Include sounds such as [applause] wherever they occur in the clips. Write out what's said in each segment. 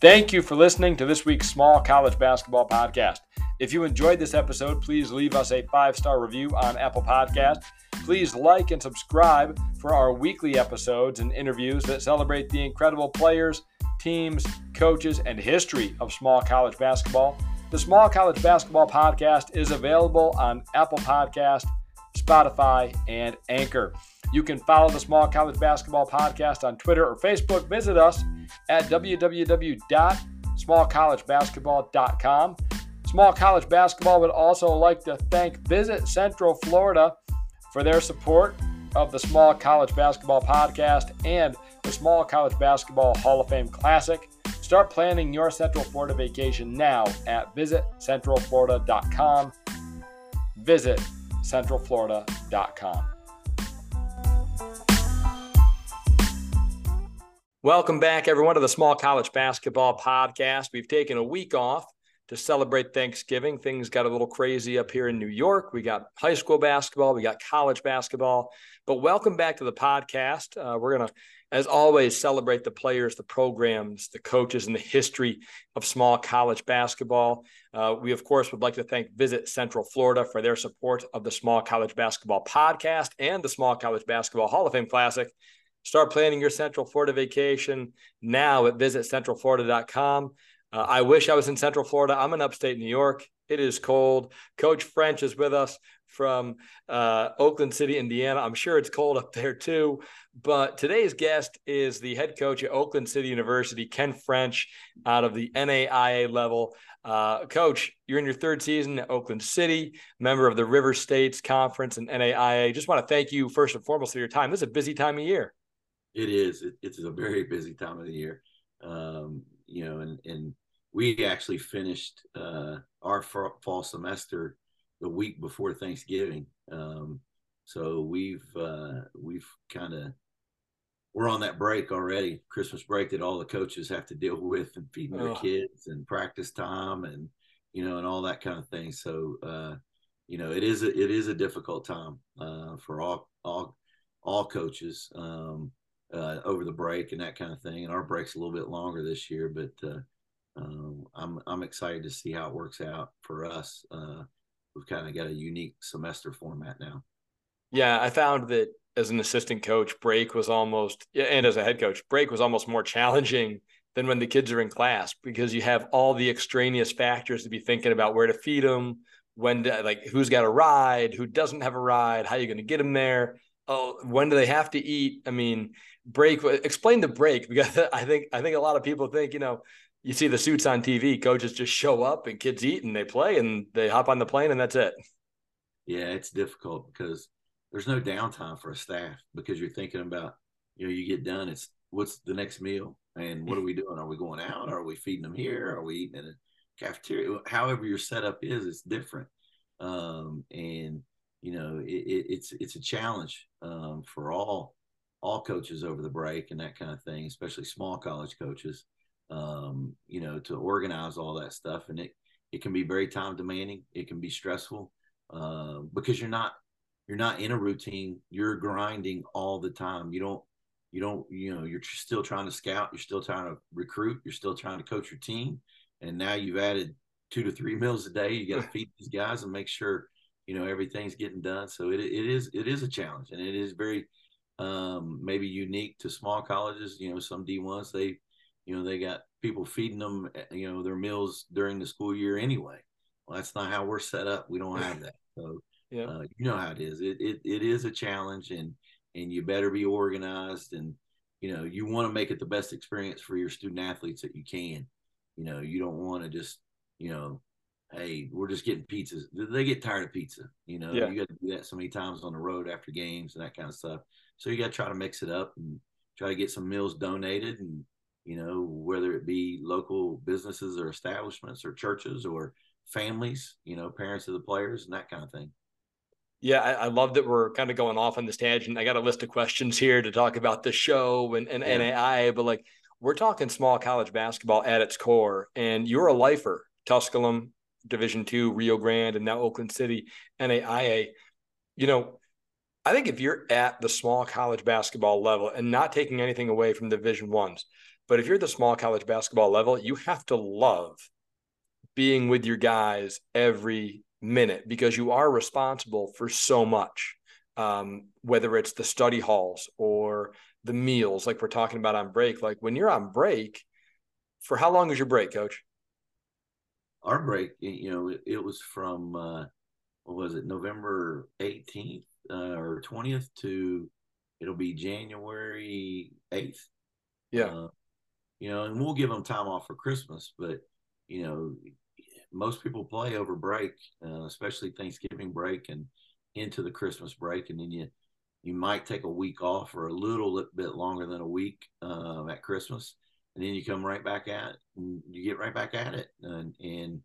Thank you for listening to this week's Small College Basketball Podcast. If you enjoyed this episode, please leave us a five star review on Apple Podcast. Please like and subscribe for our weekly episodes and interviews that celebrate the incredible players, teams, coaches, and history of small college basketball. The Small College Basketball Podcast is available on Apple Podcast, Spotify, and Anchor. You can follow the Small College Basketball Podcast on Twitter or Facebook. Visit us at www.smallcollegebasketball.com. Small College Basketball would also like to thank Visit Central Florida for their support of the Small College Basketball Podcast and the Small College Basketball Hall of Fame Classic. Start planning your Central Florida vacation now at visitcentralflorida.com. Visit centralflorida.com. Welcome back, everyone, to the Small College Basketball Podcast. We've taken a week off to celebrate Thanksgiving. Things got a little crazy up here in New York. We got high school basketball, we got college basketball. But welcome back to the podcast. Uh, we're going to, as always, celebrate the players, the programs, the coaches, and the history of small college basketball. Uh, we, of course, would like to thank Visit Central Florida for their support of the Small College Basketball Podcast and the Small College Basketball Hall of Fame Classic. Start planning your Central Florida vacation now at visitcentralflorida.com. Uh, I wish I was in Central Florida. I'm in upstate New York. It is cold. Coach French is with us from uh, Oakland City, Indiana. I'm sure it's cold up there too. But today's guest is the head coach at Oakland City University, Ken French, out of the NAIA level. Uh, coach, you're in your third season at Oakland City, member of the River States Conference and NAIA. Just want to thank you first and foremost for your time. This is a busy time of year. It is. It, it's a very busy time of the year. Um, you know, and and we actually finished uh, our fall semester the week before Thanksgiving. Um, so we've uh, we've kind of we're on that break already, Christmas break that all the coaches have to deal [laughs] with and feeding their oh. kids and practice time and you know and all that kind of thing. So uh, you know it is a, it is a difficult time uh, for all all all coaches. Um, uh, over the break and that kind of thing. And our break's a little bit longer this year, but uh, um, I'm I'm excited to see how it works out for us. Uh, we've kind of got a unique semester format now. Yeah, I found that as an assistant coach, break was almost and as a head coach, break was almost more [laughs] challenging than when the kids are in class because you have all the extraneous factors to be thinking about where to feed them, when to, like who's got a ride, who doesn't have a ride, how you going to get them there. Oh, when do they have to eat? I mean, break explain the break because [laughs] i think i think a lot of people think you know you see the suits on tv coaches just show up and kids eat and they play and they hop on the plane and that's it. Yeah it's difficult because there's no downtime for a staff because you're thinking about you know you get done it's what's the next meal? And what are we doing? Are we going out? Are we feeding them here? Are we eating in a cafeteria? However your setup is it's different. Um, and you know it, it, it's it's a challenge um, for all all coaches over the break and that kind of thing, especially small college coaches, um, you know, to organize all that stuff. And it, it can be very time demanding. It can be stressful uh, because you're not, you're not in a routine. You're grinding all the time. You don't, you don't, you know, you're still trying to scout. You're still trying to recruit. You're still trying to coach your team. And now you've added two to three [laughs] meals a day. You got to feed these guys and make sure, you know, everything's getting done. So it, it is, it is a challenge and it is very, um, maybe unique to small colleges. You know, some D1s, they, you know, they got people feeding them, eh, you know, their meals during the school year anyway. Well, that's not how we're set up. We don't [laughs] have that. So, yeah. Uh, you know how it is. It, it, it is a challenge and, and you better be organized and, you know, you want to make it the best experience for your student athletes that you can. You know, you don't want to just, you know, hey, we're just getting pizzas. They get tired of pizza. You know, yeah. you got to do that so many times on the road after games and that kind of stuff. So you got to try to mix it up and try to get some meals donated and you know whether it be local businesses or establishments or churches or families, you know, parents of the players and that kind of thing. Yeah, I, I, love that we're kind of going off on this tangent. I got a list of questions here to talk about the show and, and yeah. NAI, but like we're talking small college basketball at its core, and you're a lifer, Tusculum, Division two, Rio Grande, and now Oakland City, NAIA. You know, I think if you're at the small college basketball level and not taking anything away from Division ones, But if you're the small college basketball level, you have to love being with your guys every minute because you are responsible for so much. Um, whether it's the study halls or the meals, like we're talking about on break. Like when you're on break, for how long is your break, coach? Our break, you know, it, it was from uh, what was it, November 18th uh, or 20th to it'll be January 8th. Yeah. Uh, you know, and we'll give them time off for Christmas, but you know, most people play over break, uh, especially Thanksgiving break and into the Christmas break, and then you you might take a week off or a little bit longer than a week uh, at Christmas, and then you come right back at and you get right back at it, and and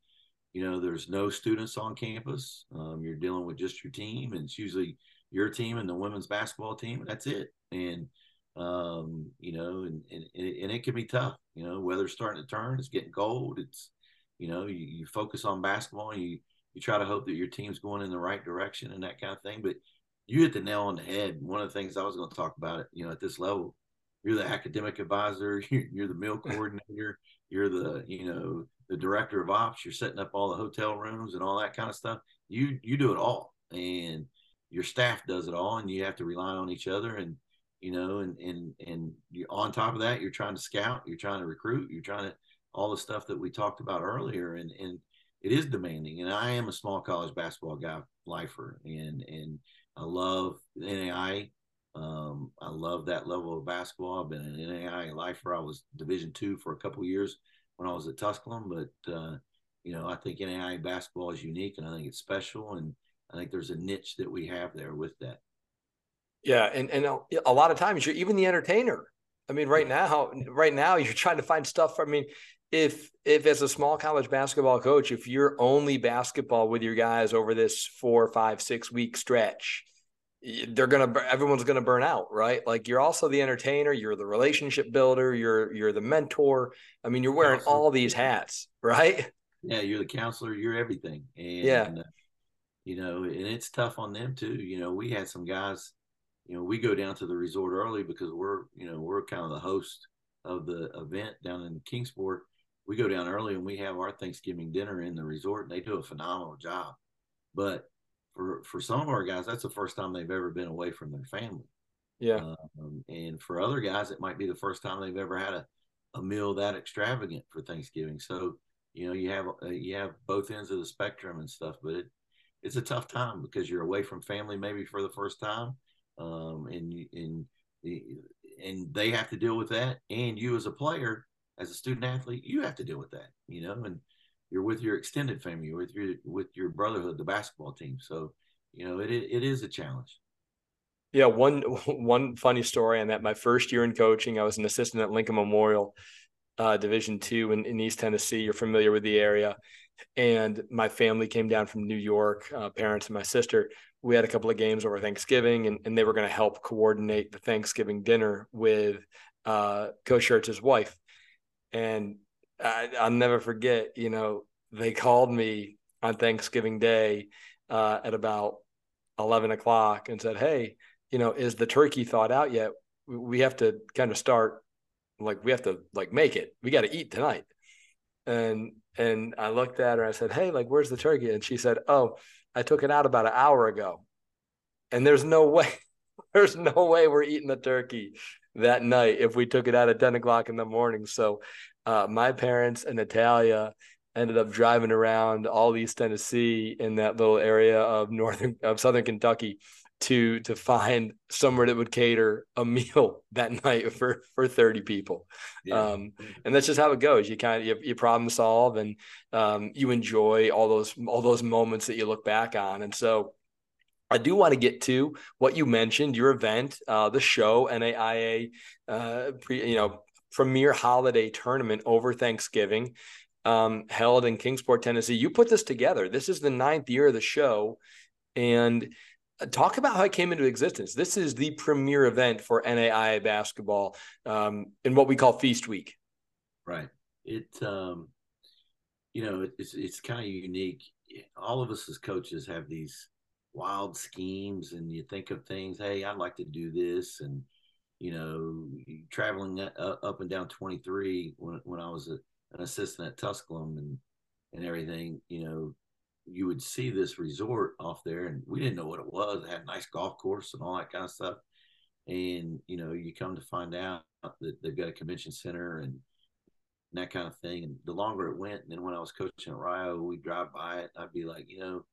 you know there's no students on campus. Um, you're dealing with just your team, and it's usually your team and the women's basketball team. That's it, and um, you know, and, and and it can be tough. You know, weather's starting to turn. It's getting cold. It's you know, you, you focus on basketball and you you try to hope that your team's going in the right direction and that kind of thing. But you hit the nail on the head. One of the things I was going to talk about it, you know, at this level, you're the academic advisor, [laughs] you're the meal coordinator, you're the, you know, the director of ops, you're setting up all the hotel rooms and all that kind of stuff. You you do it all. And your staff does it all and you have to rely on each other and you know and and and you on top of that you're trying to scout you're trying to recruit you're trying to all the stuff that we talked about earlier and and it is demanding and i am a small college basketball guy lifer and and i love nai um, i love that level of basketball. I've been an nai lifer i was division two for a couple years when i was at tusculum but uh, you know i think nai basketball is unique and i think it's special and i think there's a niche that we have there with that. Yeah and and a lot of times you're even the entertainer. I mean, right now, right now, you're trying to find stuff. I mean, if if as a small college basketball coach, if you're only basketball with your guys over this four, five, six week stretch, they're gonna everyone's gonna burn out, right? Like you're also the entertainer, you're the relationship builder, you're you're the mentor. I mean, you're wearing counselor. all these hats, [laughs] right? Yeah, you're the counselor, you're everything. And yeah. Uh, you know, and it's tough on them too. You know, we had some guys, you know, we go down to the resort early because we're, you know, we're kind of the host of the event down in Kingsport we go down early and we have our Thanksgiving dinner in the resort, and they do a phenomenal job. But for for some of our guys, that's the first time they've ever been away from their family. Yeah. Um, and for other guys, it might be the first time they've ever had a, a meal that extravagant for Thanksgiving. So you know you have uh, you have both ends of the spectrum and stuff, but it it's a tough time because you're away from family maybe for the first time, um, and and and they have to deal with that, and you as a player as a student athlete, you have to deal with that, you know, and you're with your extended family, you're with your with your brotherhood, the basketball team. So, you know, it it is a challenge. Yeah, one one funny story on that. My first year in coaching, I was an assistant at Lincoln Memorial, uh, Division two in, in East Tennessee. You're familiar with the area, and my family came down from New York. Uh, parents and my sister. We had a couple of games over Thanksgiving, and, and they were going to help coordinate the Thanksgiving dinner with uh, Coach Schertz's wife. And I, will never forget, you know, they called me on Thanksgiving Day uh, at about 11 o'clock and said, Hey, you know, is the turkey thawed out yet? We have to kind of start, like, we have to like make it. We got to eat tonight. And, and I looked at her, and I said, Hey, like, where's the turkey? And she said, Oh, I took it out about an hour ago. And there's no [laughs] way, there's no way we're eating the turkey that night if we took it out at 10 o'clock in the morning. So uh, my parents and Natalia ended up driving around all East Tennessee in that little area of northern of southern Kentucky to to find somewhere that would cater a [laughs] meal that night for for 30 people. Yeah. um, and that's just how it goes. You kind of you, you problem solve and um, you enjoy all those all those moments that you look back on. And so I do want to get to what you mentioned, your event, uh, the show, NAIA, uh, pre, you know, premier holiday tournament over Thanksgiving, um, held in Kingsport, Tennessee. You put this together. This is the ninth year of the show, and uh, talk about how it came into existence. This is the premier event for NAIA basketball um, in what we call Feast Week. Right. It, um, you know, it's it's kind of unique. All of us as coaches have these wild schemes and you think of things hey i'd like to do this and you know, traveling up and down 23 when, when I was a, an assistant at Tusculum and, and everything, you know, you would see this resort off there and we didn't know what it was. It had a nice golf course and all that kind of stuff. And, you know, you come to find out that they've got a convention center and, and that kind of thing. And the longer it went, and then when I was coaching at Rio, we'd drive by it. I'd be like, you know,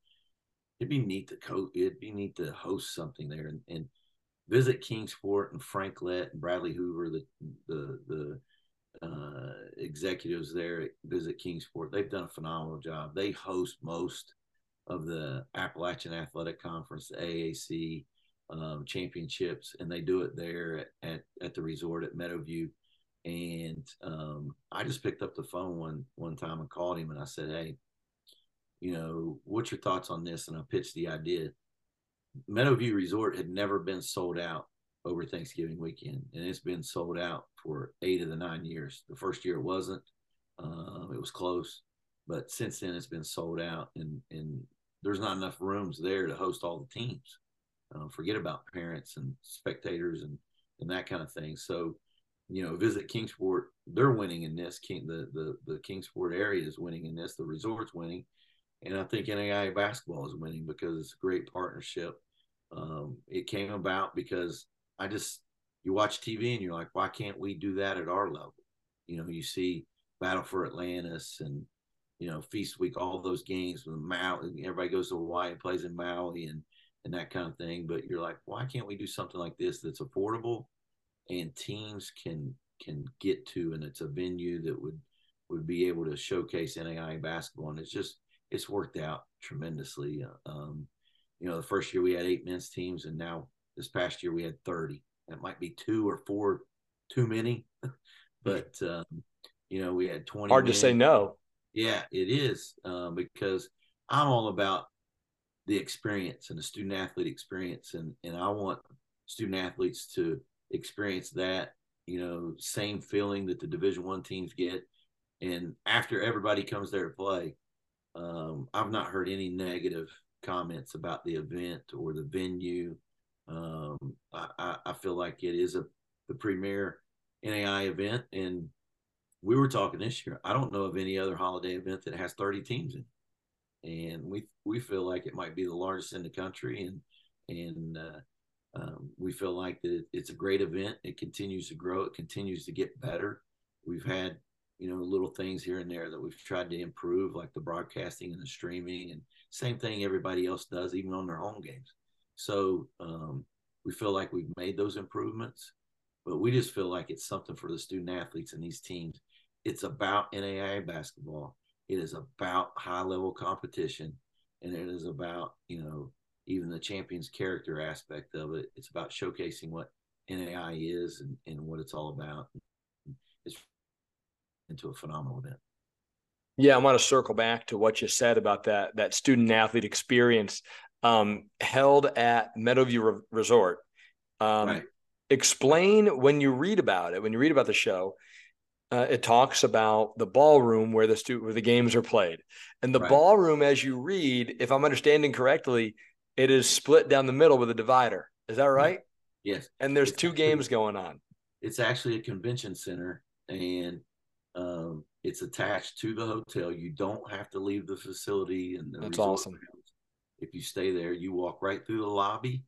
it'd be neat to coach. It'd be neat to host something there. And, and visit Kingsport and Frank Lett and Bradley Hoover, the the the uh, executives there at Visit Kingsport. They've done a phenomenal job. They host most of the Appalachian Athletic Conference, the AAC um, championships, and they do it there at, at, at the resort at Meadowview. And um, I just picked up the phone one one time and called him, and I said, "Hey, you know, what's your thoughts on this?" And I pitched the idea. Meadowview Resort had never been sold out over Thanksgiving weekend, and it's been sold out for eight of the nine years. The first year it wasn't; uh, it was close, but since then it's been sold out, and and there's not enough rooms there to host all the teams. Uh, forget about parents and spectators and and that kind of thing. So, you know, visit Kingsport. They're winning in this. King the the the Kingsport area is winning in this. The resort's winning and I think NAIA basketball is winning because it's a great partnership. Um, it came about because I just you watch TV and you're like, why can't we do that at our level? You know, you see Battle for Atlantis and you know Feast Week, all those games with Maui. Everybody goes to Hawaii and plays in Maui and and that kind of thing. But you're like, why can't we do something like this that's affordable and teams can can get to, and it's a venue that would would be able to showcase NAIA basketball. And it's just it's worked out tremendously. Um, you know, the first year we had eight men's teams, and now this past year we had 30. It might be two or four too many, [laughs] but um, you know, we had 20. Hard men. to say no. Yeah, it is um, because I'm all about the experience and the student athlete experience, and and I want student athletes to experience that you know same feeling that the Division One teams get, and after everybody comes there to play, um, I've not heard any negative comments about the event or the venue. Um, I, I, feel like it is a the premier NAI event, and we were talking this year. I don't know of any other holiday event that has 30 teams in, and we we feel like it might be the largest in the country, and and uh, um, we feel like that it's a great event. It continues to grow. It continues to get better. We've had you know, little things here and there that we've tried to improve, like the broadcasting and the streaming, and same thing everybody else does, even on their home games. So um, we feel like we've made those improvements, but we just feel like it's something for the student athletes and these teams. It's about NAIA basketball. It is about high level competition, and it is about you know even the champions character aspect of it. It's about showcasing what NAI is and, and what it's all about. Into a phenomenal event. Yeah, I want to circle back to what you said about that that student athlete experience um, held at Meadowview Re- Resort. Um, right. Explain when you read about it. When you read about the show, uh, it talks about the ballroom where the stu- where the games are played, and the right. ballroom, as you read, if I'm understanding correctly, it is split down the middle with a divider. Is that right? Yes. And there's it's two games going on. It's actually a convention center, and um, it's attached to the hotel. You don't have to leave the facility. And that's awesome. If you stay there, you walk right through the lobby,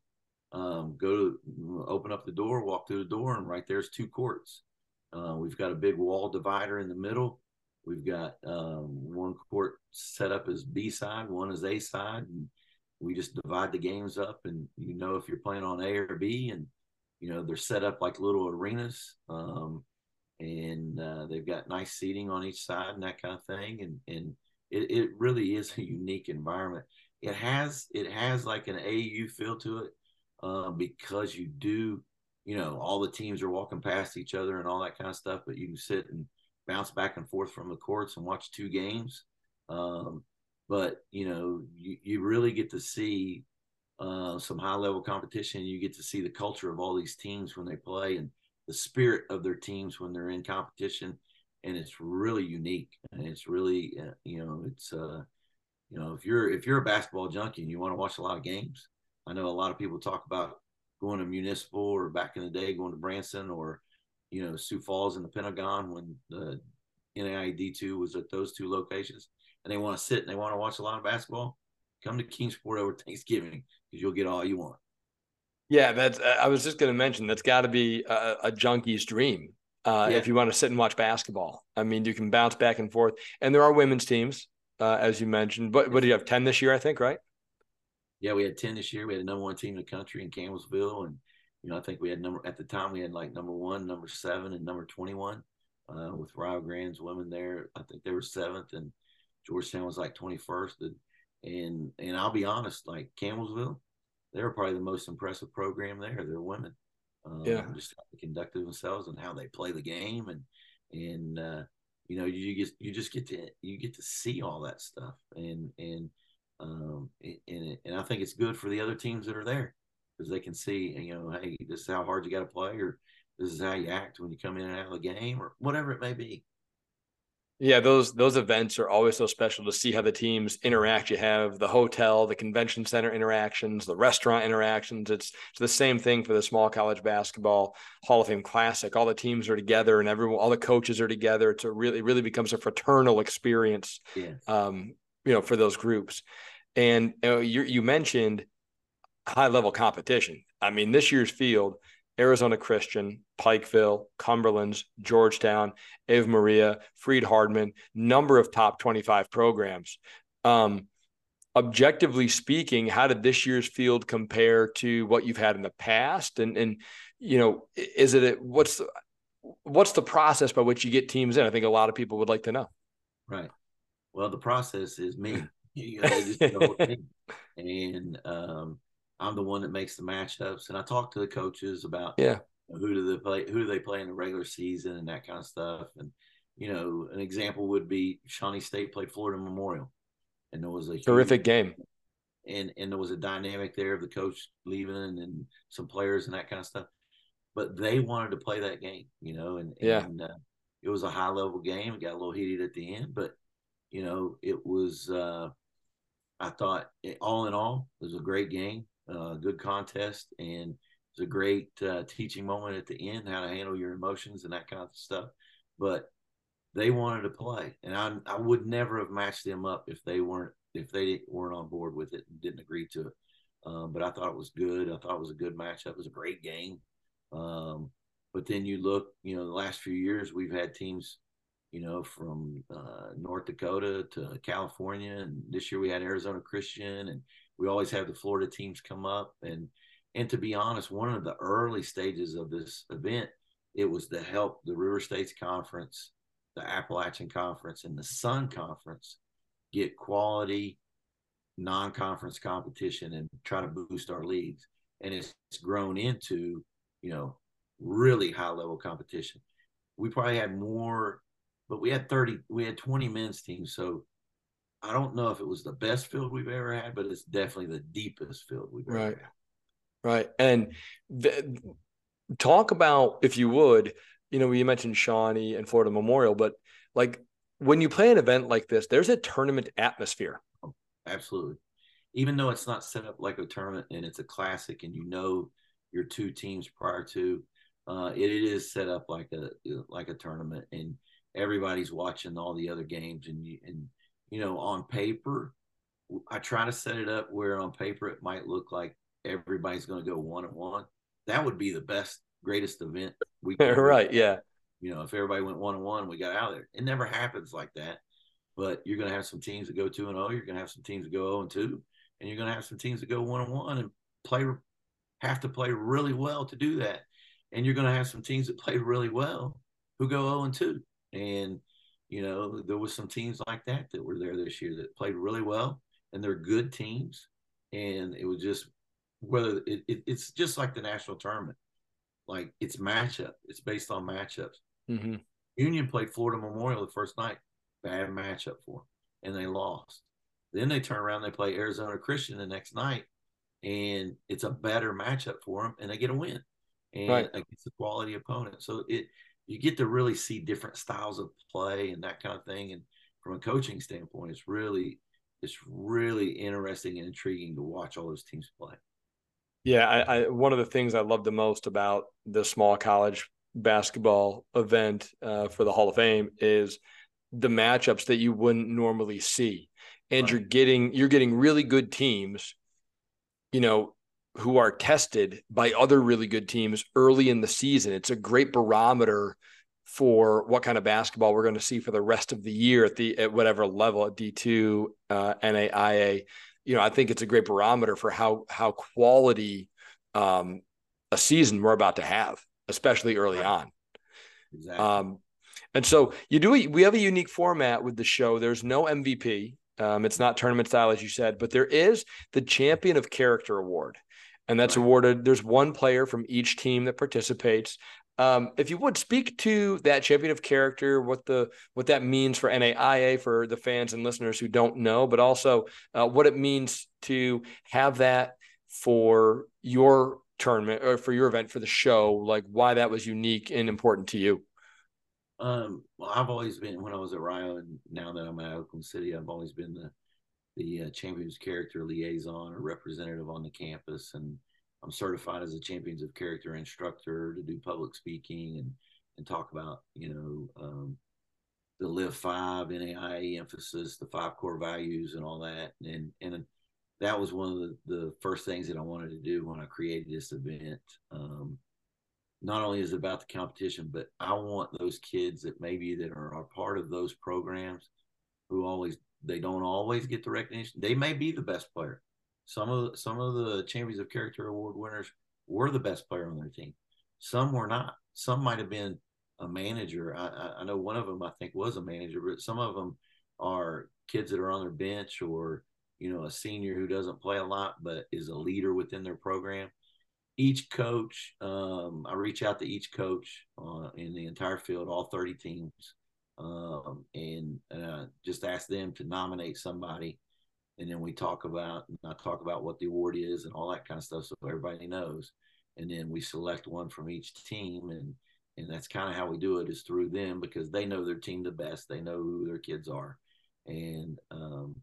um, go to open up the door, walk through the door, and right there's two courts. Uh, we've got a big wall divider in the middle. We've got um, one court set up as B side, one as A side, and we just divide the games up. And you know if you're playing on A or B, and you know they're set up like little arenas. Um, and uh, they've got nice seating on each side and that kind of thing. And and it, it really is a unique environment. It has it has like an AU feel to it uh, because you do, you know, all the teams are walking past each other and all that kind of stuff. But you can sit and bounce back and forth from the courts and watch two games. Um, but you know, you, you really get to see uh, some high level competition. You get to see the culture of all these teams when they play and the spirit of their teams when they're in competition, and it's really unique. And it's really, uh, you know, it's uh, you know, if you're if you're a basketball junkie and you want to watch a lot of games, I know a lot of people talk about going to Municipal or back in the day going to Branson or you know Sioux Falls and the Pentagon when the NAIA D2 was at those two locations, and they want to sit and they want to watch a lot of basketball, come to Kingsport over Thanksgiving because you'll get all you want. Yeah, that's. I was just going to mention that's got to be a, a, junkie's dream uh, yeah. if you want to sit and watch basketball. I mean, you can bounce back and forth, and there are women's teams, uh, as you mentioned. But what do you have? Ten this year, I think, right? Yeah, we had ten this year. We had a number one team in the country in Campbellsville, and you know, I think we had number at the time we had like number one, number seven, and number twenty-one uh, with Rio Grande's women there. I think they were seventh, and Georgetown was like twenty-first. And, and and I'll be honest, like Campbellsville, they were probably the most impressive program there. They're women, um, yeah, just how they conduct themselves and how they play the game, and and uh, you know you just you just get to you get to see all that stuff, and and um, and and I think it's good for the other teams that are there because they can see, you know, hey, this is how hard you got to play, or this is how you act when you come in and out of the game, or whatever it may be. Yeah, those those events are always so special to see how the teams interact. You have the hotel, the convention center interactions, the restaurant interactions. It's, it's the same thing for the small college basketball Hall of Fame Classic. All the teams are together, and everyone, all the coaches are together. It's a really, it really becomes a fraternal experience. Yeah. Um, you know, for those groups, and you, know, you, you mentioned high level competition. I mean, this year's field Arizona Christian, Pikeville, Cumberlands, Georgetown, Ave Maria, Freed-Hardeman, number of top 25 programs. Um, objectively speaking, how did this year's field compare to what you've had in the past? And and you know, is it a, what's the, what's the process by which you get teams in? I think a lot of people would like to know. Right. Well, the process is me. [laughs] You [laughs] know, and um, I'm the one that makes the matchups, and I talk to the coaches about yeah who do they play, who do they play in the regular season, and that kind of stuff. And you know, an example would be Shawnee State played Florida Memorial, and there was a terrific game, and and there was a dynamic there of the coach leaving and some players and that kind of stuff. But they wanted to play that game, you know, and yeah. and uh, it was a high level game. It got a little heated at the end, but you know, it was. uh I thought, all in all, it was a great game uh, good contest, and it's a great uh, teaching moment at the end how to handle your emotions and that kind of stuff. But they wanted to play, and I I would never have matched them up if they weren't if they weren't on board with it and didn't agree to it. Um, but I thought it was good. I thought it was a good matchup. It was a great game. Um, but then you look, you know, the last few years we've had teams, you know, from uh, North Dakota to California, and this year we had Arizona Christian, and we always have the Florida teams come up and and to be honest, one of the early stages of this event, it was to help the River States Conference, the Appalachian Conference, and the Sun Conference get quality non-conference competition and try to boost our leagues. And it's, it's grown into, you know, really high level competition. We probably had more, but we had 30, we had 20 men's teams. So I don't know if it was the best field we've ever had, but it's definitely the deepest field we've right. ever had. Right. And the, talk about, if you would, you know, you mentioned Shawnee and Florida Memorial, but like when you play an event like this, there's a tournament atmosphere. Oh, absolutely. Even though it's not set up like a tournament and it's a classic and you know your two teams prior to, uh, it, it is set up like a like a tournament and everybody's watching all the other games and you and you know, on paper, I try to set it up where on paper it might look like everybody's going to go one and one. That would be the best, greatest event we [laughs] can. right. Yeah. You know, if everybody went one and one, we got out of there. It never happens like that. But you're going to have some teams that go two and zero. Oh, you're going to have some teams that go zero oh and two, and you're going to have some teams that go one and one and play have to play really well to do that. And you're going to have some teams that play really well who go zero and two. And you know, there was some teams like that that were there this year that played really well, and they're good teams. And it was just whether it, it, it's just like the national tournament, like it's matchup. It's based on matchups. Mm-hmm. Union played Florida Memorial the first night, bad matchup for them, and they lost. Then they turn around, they play Arizona Christian the next night, and it's a better matchup for them, and they get a win, and right. against a quality opponent. So it you get to really see different styles of play and that kind of thing. And from a coaching standpoint, it's really it's really interesting and intriguing to watch all those teams play. Yeah, I, I, one of the things I love the most about the small college basketball event uh, for the Hall of Fame is the matchups that you wouldn't normally see, and right. you're getting you're getting really good teams, you know, who are tested by other really good teams early in the season. It's a great barometer for what kind of basketball we're going to see for the rest of the year at the at whatever level at D2, uh, NAIA. You know, I think it's a great barometer for how how quality um, a season we're about to have, especially early on. Exactly. Um, and so you do we have a unique format with the show. There's no MVP. Um, it's not tournament style, as you said, but there is the Champion of Character Award, and that's right. awarded. There's one player from each team that participates. Um, if you would speak to that champion of character, what the what that means for NAIA for the fans and listeners who don't know, but also uh, what it means to have that for your tournament or for your event for the show, like why that was unique and important to you. Um, well, I've always been when I was at Rio, and now that I'm at Oakland City, I've always been the the uh, champions character liaison or representative on the campus, and I'm certified as a champions of character instructor to do public speaking and and talk about you know um, the live five NAIA emphasis, the five core values, and all that. And and that was one of the, the first things that I wanted to do when I created this event. Um, not only is it about the competition, but I want those kids that maybe that are, are part of those programs who always they don't always get the recognition. They may be the best player. Some of the, some of the Champions of Character Award winners were the best player on their team. Some were not. Some might have been a manager. I, I know one of them I think was a manager, but some of them are kids that are on their bench or you know a senior who doesn't play a lot but is a leader within their program. Each coach, um, I reach out to each coach uh, in the entire field, all 30 teams, um, and uh, just ask them to nominate somebody. And then we talk about and I talk about what the award is and all that kind of stuff so everybody knows. And then we select one from each team and and that's kind of how we do it is through them because they know their team the best they know who their kids are. And um,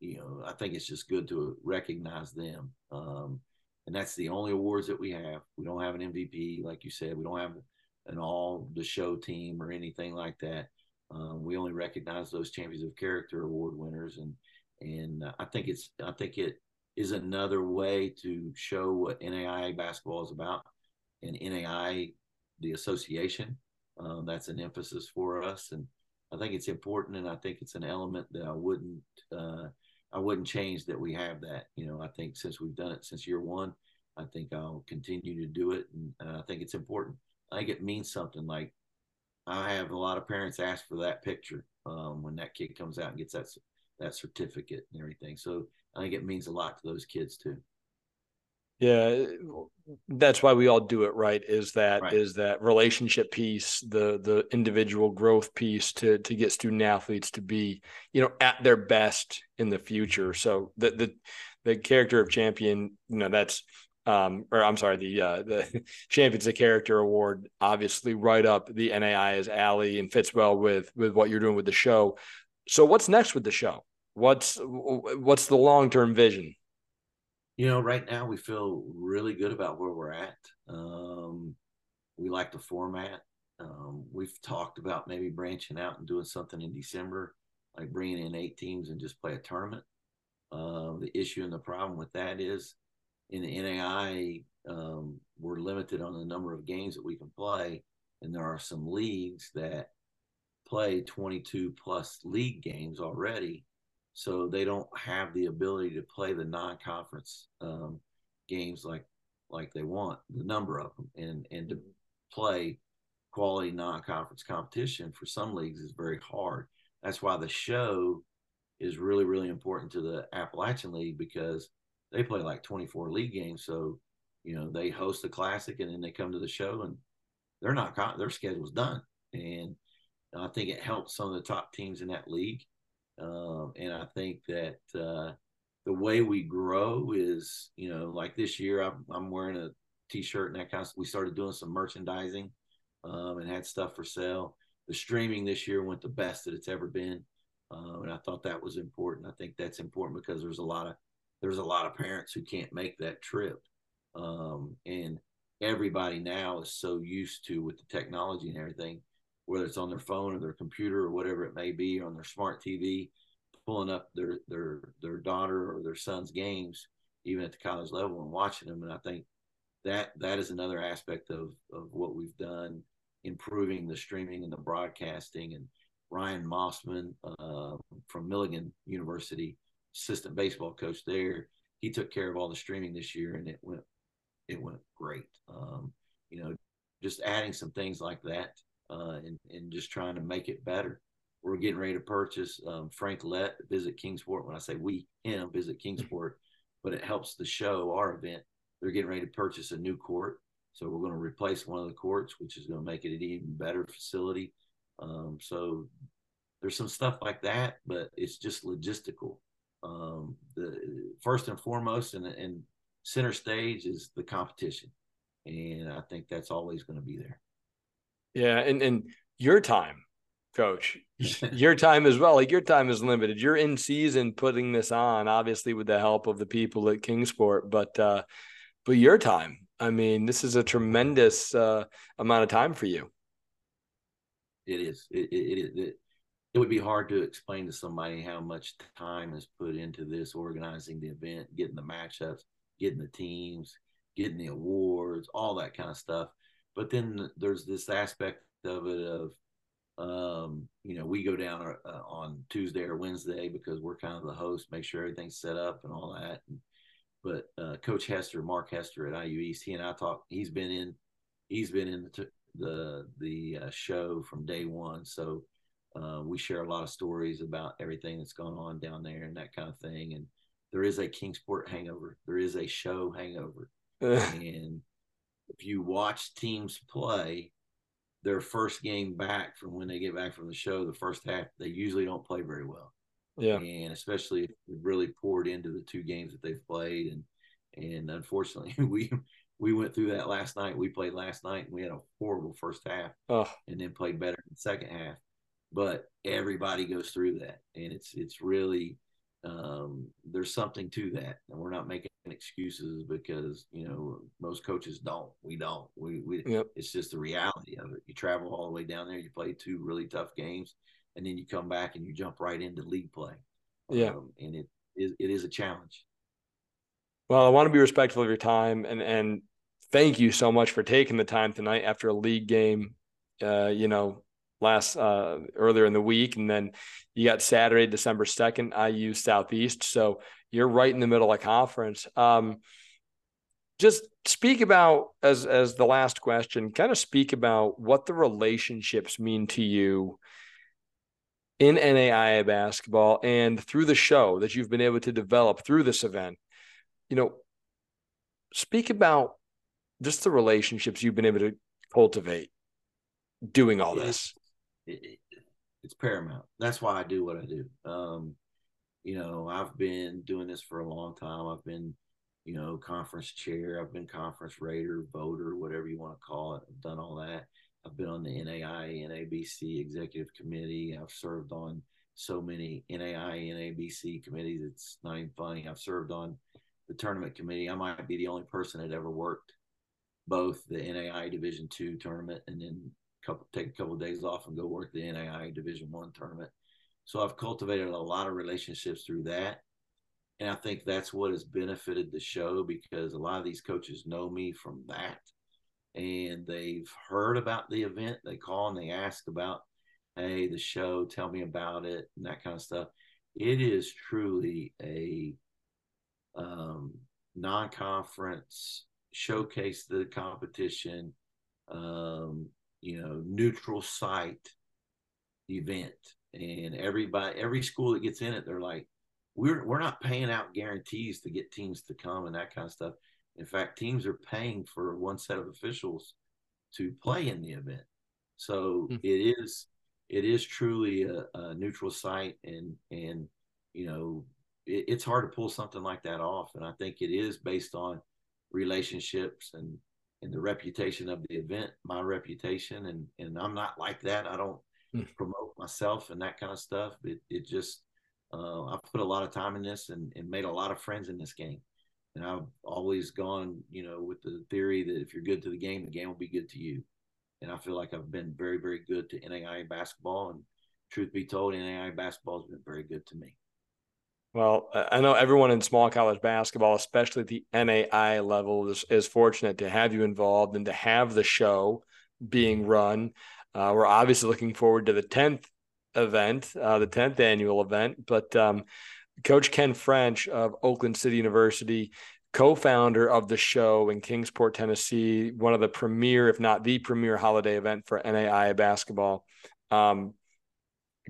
you know I think it's just good to recognize them um, and that's the only awards that we have. We don't have an MVP like you said we don't have an all the show team or anything like that um, we only recognize those champions of character award winners and and uh, I think it's I think it is another way to show what NAIA basketball is about, and NAIA, the association, um, that's an emphasis for us, and I think it's important, and I think it's an element that I wouldn't uh, I wouldn't change that we have that. You know, I think since we've done it since year one, I think I'll continue to do it, and uh, I think it's important. I think it means something. Like I have a lot of parents ask for that picture um, when that kid comes out and gets that that certificate and everything. So I think it means a lot to those kids too. Yeah, that's why we all do it right. Is that right. is that relationship piece, the the individual growth piece to to get student athletes to be you know at their best in the future. So the the the character of champion, you know, that's um, or I'm sorry, the uh, the [laughs] Champions of Character Award, obviously right up the NAIA's alley and fits well with with what you're doing with the show. So what's next with the show? What's what's the long term vision? You know, right now we feel really good about where we're at. Um, we like the format. Um, we've talked about maybe branching out and doing something in December, like bringing in eight teams and just play a tournament. Uh, the issue and the problem with that is in the NAI, um, we're limited on the number of games that we can play, and there are some leagues that play 22 plus league games already. So they don't have the ability to play the non-conference um, games like like they want, the number of them, and and to play quality non-conference competition for some leagues is very hard. That's why the show is really really important to the Appalachian League because they play like 24 league games. So you know they host a classic and then they come to the show and they're not their schedule's done and I think it helps some of the top teams in that league. Um, and I think that uh, the way we grow is, you know, like this year, I'm, I'm wearing a t-shirt and that kind of. We started doing some merchandising um, and had stuff for sale. The streaming this year went the best that it's ever been, uh, and I thought that was important. I think that's important because there's a lot of there's a lot of parents who can't make that trip, Um, and everybody now is so used to with the technology and everything, whether it's on their phone or their computer or whatever it may be, or on their smart TV, pulling up their their their daughter or their son's games, even at the college level, and watching them. And I think that that is another aspect of of what we've done, improving the streaming and the broadcasting. And Ryan Mossman uh, from Milligan University, assistant baseball coach there, he took care of all the streaming this year, and it went it went great. Um, you know, just adding some things like that uh, and, and just trying to make it better. We're getting ready to purchase um, Frank Lett visit Kingsport. When I say we, him visit Kingsport, but it helps the show, our event. They're getting ready to purchase a new court. So we're going to replace one of the courts, which is going to make it an even better facility. Um, so there's some stuff like that, but it's just logistical. Um, the first and foremost, and, and center stage is the competition, and I think that's always going to be there. Yeah, and and your time, coach, [laughs] your time as well. Like your time is limited. You're in season putting this on, obviously with the help of the people at Kingsport, but uh, but your time. I mean, this is a tremendous uh, amount of time for you. It is. It, it, it, it, would be hard to explain to somebody how much time is put into this organizing the event, getting the matchups, getting the teams, getting the awards, all that kind of stuff. But then there's this aspect of it of, um, you know, we go down uh, on Tuesday or Wednesday because we're kind of the host, make sure everything's set up and all that. And, but uh, Coach Hester, Mark Hester at IU East, he and I talk. He's been in, he's been in the the the uh, show from day one. So uh, we share a lot of stories about everything that's going on down there and that kind of thing. And there is a Kingsport hangover. There is a show hangover. and if you watch teams play, their first game back from when they get back from the show, the first half, they usually don't play very well. Yeah. And especially if they've really poured into the two games that they've played. And and unfortunately [laughs] we we went through that last night. We played last night and we had a horrible first half oh. and then played better in the second half. But everybody goes through that. And it's it's really um, there's something to that, and we're not making excuses because you know most coaches don't. We don't. We, we yep. it's just the reality of it. You travel all the way down there, you play two really tough games, and then you come back and you jump right into league play. Yeah, um, and it is it is a challenge. Well, I want to be respectful of your time, and and thank you so much for taking the time tonight after a league game. Uh, you know, last uh, earlier in the week, and then you got Saturday, December second, IU Southeast. So you're right in the middle of conference. Um, just speak about as as the last question. Kind of speak about what the relationships mean to you in NAIA basketball and through the show that you've been able to develop through this event. You know, speak about just the relationships you've been able to cultivate doing all this it, it's paramount. That's why I do what I do. Um, you know, I've been doing this for a long time. I've been, you know, conference chair. I've been conference raider, voter, whatever you want to call it. I've done all that. I've been on the NAI, NABC executive committee. I've served on so many NAI, NABC committees. It's not even funny. I've served on the tournament committee. I might be the only person that ever worked both the NAI Division two tournament and then couple take a couple of days off and go work the NAI Division One tournament. So I've cultivated a lot of relationships through that, and I think that's what has benefited the show because a lot of these coaches know me from that, and they've heard about the event. They call and they ask about, hey, the show, tell me about it, and that kind of stuff. It is truly a um, non-conference showcase the competition um, you know neutral site event. And everybody every school that gets in it they're like we're we're not paying out guarantees to get teams to come and that kind of stuff. In fact teams are paying for one set of officials to play in the event. So mm-hmm. it is it is truly a, a, neutral site and and you know it, it's hard to pull something like that off. And i think it is based on relationships and and the reputation of the event, my reputation, and and I'm not like that. I don't mm. promote myself and that kind of stuff. It it just uh, I put a lot of time in this and, and made a lot of friends in this game, And I've always gone, you know, with the theory that if you're good to the game, the game will be good to you. And I feel like I've been very, very good to NAIA basketball. And truth be told, NAIA basketball has been very good to me. Well, I know everyone in small college basketball, especially at the NAIA level, is, is fortunate to have you involved and to have the show being run. Uh, we're obviously looking forward to the 10th event, uh, the 10th annual event. But um, Coach Ken French of Oakland City University, co founder of the show in Kingsport, Tennessee, one of the premier, if not the premier holiday event for NAIA basketball. Um,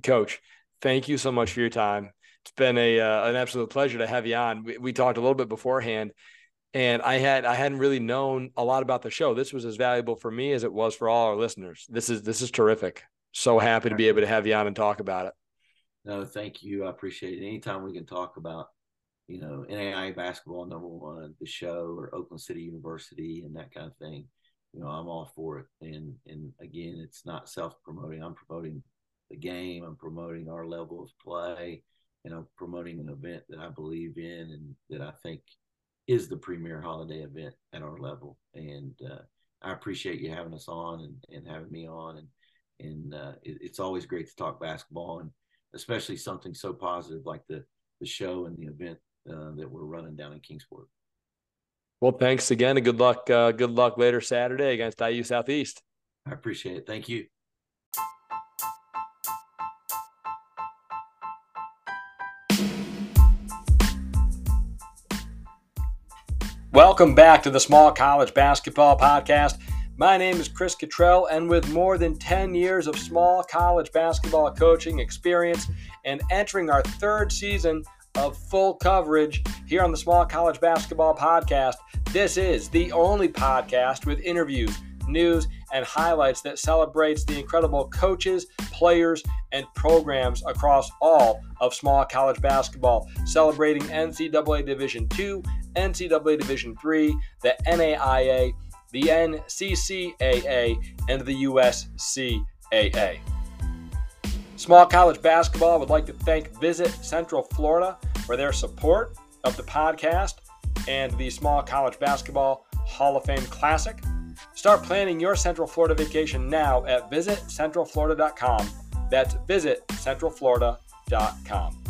Coach, thank you so much for your time it's been a uh, an absolute pleasure to have you on. We, we talked a little bit beforehand, and I had I hadn't really known a lot about the show. This was as valuable for me as it was for all our listeners. This is this is terrific. So happy to be able to have you on and talk about it. No, thank you. I appreciate it. Anytime we can talk about, you know, NAIA basketball number one, the show, or Oakland City University, and that kind of thing, you know, I'm all for it. And and again, it's not self promoting. I'm promoting the game. I'm promoting our level of play you know, promoting an event that I believe in and that I think is the premier holiday event at our level. And uh, I appreciate you having us on and, and having me on. And and uh, it, it's always great to talk basketball and especially something so positive like the the show and the event uh, that we're running down in Kingsport. Well, thanks again, and good luck. Uh, good luck later Saturday against IU Southeast. I appreciate it. Thank you. Welcome back to the Small College Basketball Podcast. My name is Chris Cottrell, and with more than 10 years of small college basketball coaching experience and entering our third season of full coverage here on the Small College Basketball Podcast, this is the only podcast with interviews, news, and highlights that celebrates the incredible coaches, players, and programs across all of small college basketball, celebrating NCAA Division II NCAA Division III, the NAIA, the NCCAA, and the USCAA. Small college basketball would like to thank Visit Central Florida for their support of the podcast and the Small College Basketball Hall of Fame Classic. Start planning your Central Florida vacation now at visitcentralflorida.com. That's visitcentralflorida.com.